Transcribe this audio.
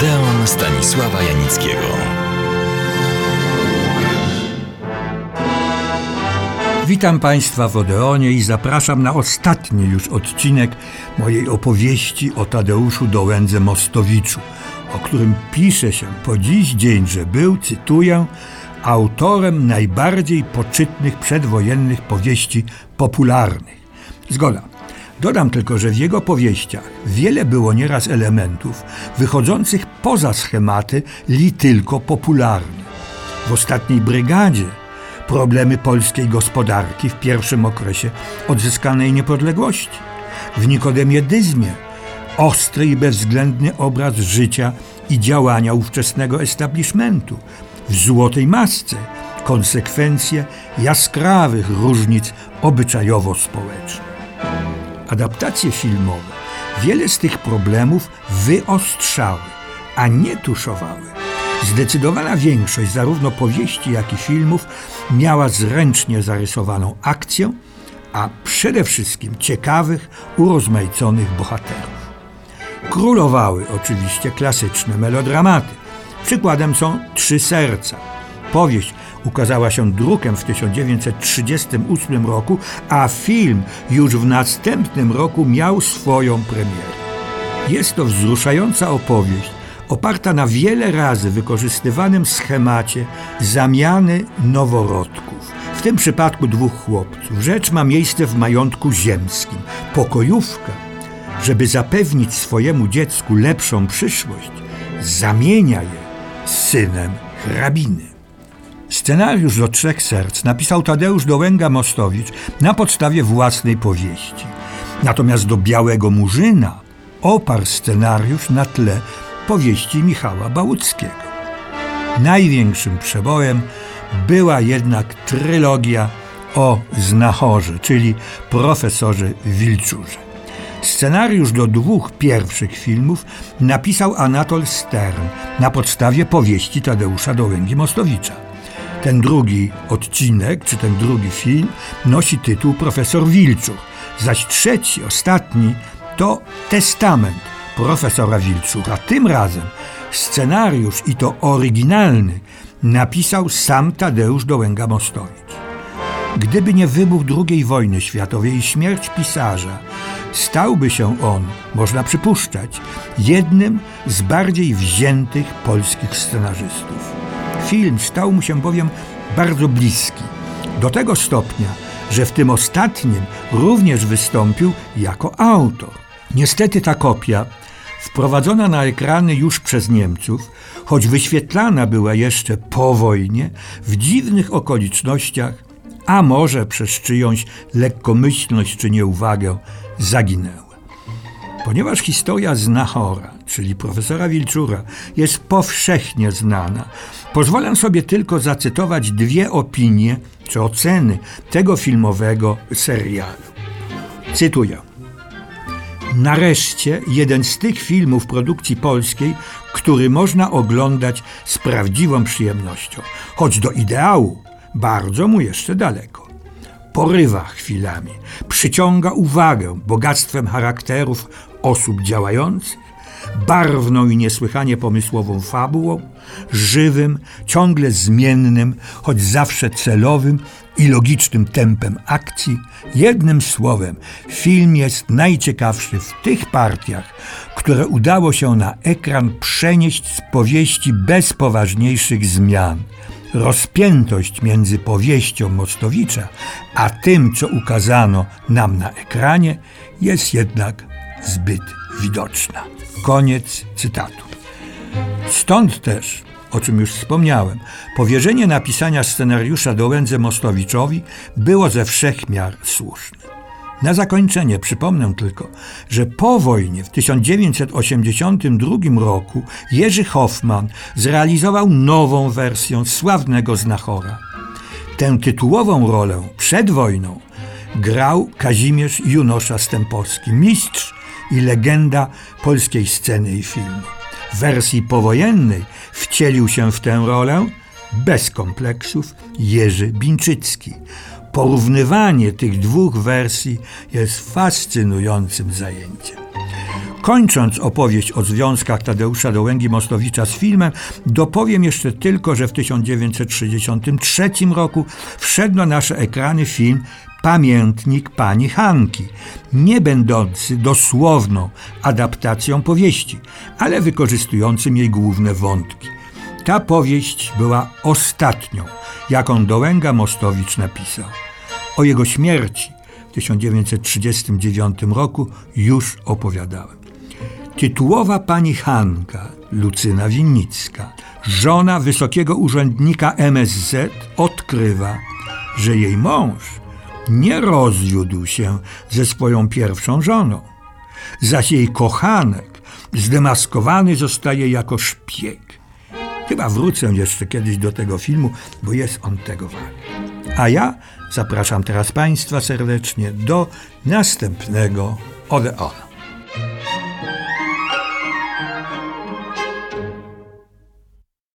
Odeon Stanisława Janickiego. Witam Państwa w Odeonie i zapraszam na ostatni już odcinek mojej opowieści o Tadeuszu Dołędze Mostowiczu, o którym pisze się po dziś dzień, że był, cytuję, autorem najbardziej poczytnych przedwojennych powieści popularnych. Zgoda. Dodam tylko, że w jego powieściach wiele było nieraz elementów wychodzących poza schematy li tylko popularne. W ostatniej brygadzie problemy polskiej gospodarki w pierwszym okresie odzyskanej niepodległości. W Nikodemie Dyzmie ostry i bezwzględny obraz życia i działania ówczesnego establishmentu. W Złotej Masce konsekwencje jaskrawych różnic obyczajowo-społecznych adaptacje filmowe wiele z tych problemów wyostrzały, a nie tuszowały. Zdecydowana większość zarówno powieści, jak i filmów miała zręcznie zarysowaną akcję, a przede wszystkim ciekawych, urozmaiconych bohaterów. Królowały oczywiście klasyczne melodramaty. Przykładem są Trzy Serca, powieść ukazała się drukiem w 1938 roku, a film już w następnym roku miał swoją premierę. Jest to wzruszająca opowieść, oparta na wiele razy wykorzystywanym schemacie zamiany noworodków. W tym przypadku dwóch chłopców. Rzecz ma miejsce w majątku ziemskim. Pokojówka, żeby zapewnić swojemu dziecku lepszą przyszłość, zamienia je synem hrabiny. Scenariusz do Trzech Serc napisał Tadeusz Dołęga-Mostowicz na podstawie własnej powieści. Natomiast do Białego Murzyna oparł scenariusz na tle powieści Michała Bałuckiego. Największym przebojem była jednak trylogia o Znachorze, czyli profesorze Wilczurze. Scenariusz do dwóch pierwszych filmów napisał Anatol Stern na podstawie powieści Tadeusza Dołęgi-Mostowicza. Ten drugi odcinek, czy ten drugi film nosi tytuł Profesor Wilczur, zaś trzeci, ostatni to Testament profesora Wilczura. Tym razem scenariusz i to oryginalny napisał sam Tadeusz Dołęga-Mostowicz. Gdyby nie wybuch II wojny światowej i śmierć pisarza, stałby się on, można przypuszczać, jednym z bardziej wziętych polskich scenarzystów. Film stał mu się bowiem bardzo bliski, do tego stopnia, że w tym ostatnim również wystąpił jako autor. Niestety ta kopia, wprowadzona na ekrany już przez Niemców, choć wyświetlana była jeszcze po wojnie, w dziwnych okolicznościach, a może przez czyjąś lekkomyślność czy nieuwagę, zaginęła. Ponieważ historia Znachora, czyli profesora Wilczura, jest powszechnie znana, pozwolę sobie tylko zacytować dwie opinie czy oceny tego filmowego serialu. Cytuję. Nareszcie jeden z tych filmów produkcji polskiej, który można oglądać z prawdziwą przyjemnością, choć do ideału bardzo mu jeszcze daleko porywa chwilami, przyciąga uwagę bogactwem charakterów osób działających, barwną i niesłychanie pomysłową fabułą, żywym, ciągle zmiennym, choć zawsze celowym i logicznym tempem akcji. Jednym słowem, film jest najciekawszy w tych partiach, które udało się na ekran przenieść z powieści bez poważniejszych zmian. Rozpiętość między powieścią Mostowicza a tym, co ukazano nam na ekranie, jest jednak zbyt widoczna. Koniec cytatu. Stąd też, o czym już wspomniałem, powierzenie napisania scenariusza Dołędze Mostowiczowi było ze wszech miar słuszne. Na zakończenie przypomnę tylko, że po wojnie w 1982 roku Jerzy Hoffman zrealizował nową wersję sławnego Znachora. Tę tytułową rolę przed wojną grał Kazimierz Junosza Stępowski, mistrz i legenda polskiej sceny i filmu. W wersji powojennej wcielił się w tę rolę bez kompleksów Jerzy Binczycki. Porównywanie tych dwóch wersji jest fascynującym zajęciem. Kończąc opowieść o związkach Tadeusza Dołęgi-Mostowicza z filmem, dopowiem jeszcze tylko, że w 1963 roku wszedł na nasze ekrany film Pamiętnik pani Hanki, nie będący dosłowną adaptacją powieści, ale wykorzystującym jej główne wątki. Ta powieść była ostatnią, jaką Dołęga Mostowicz napisał. O jego śmierci w 1939 roku już opowiadałem. Tytułowa pani Hanka, Lucyna Winnicka, żona wysokiego urzędnika MSZ, odkrywa, że jej mąż nie rozwiódł się ze swoją pierwszą żoną, zaś jej kochanek zdemaskowany zostaje jako szpieg. Chyba wrócę jeszcze kiedyś do tego filmu, bo jest on tego wart. A ja zapraszam teraz Państwa serdecznie do następnego Odeona.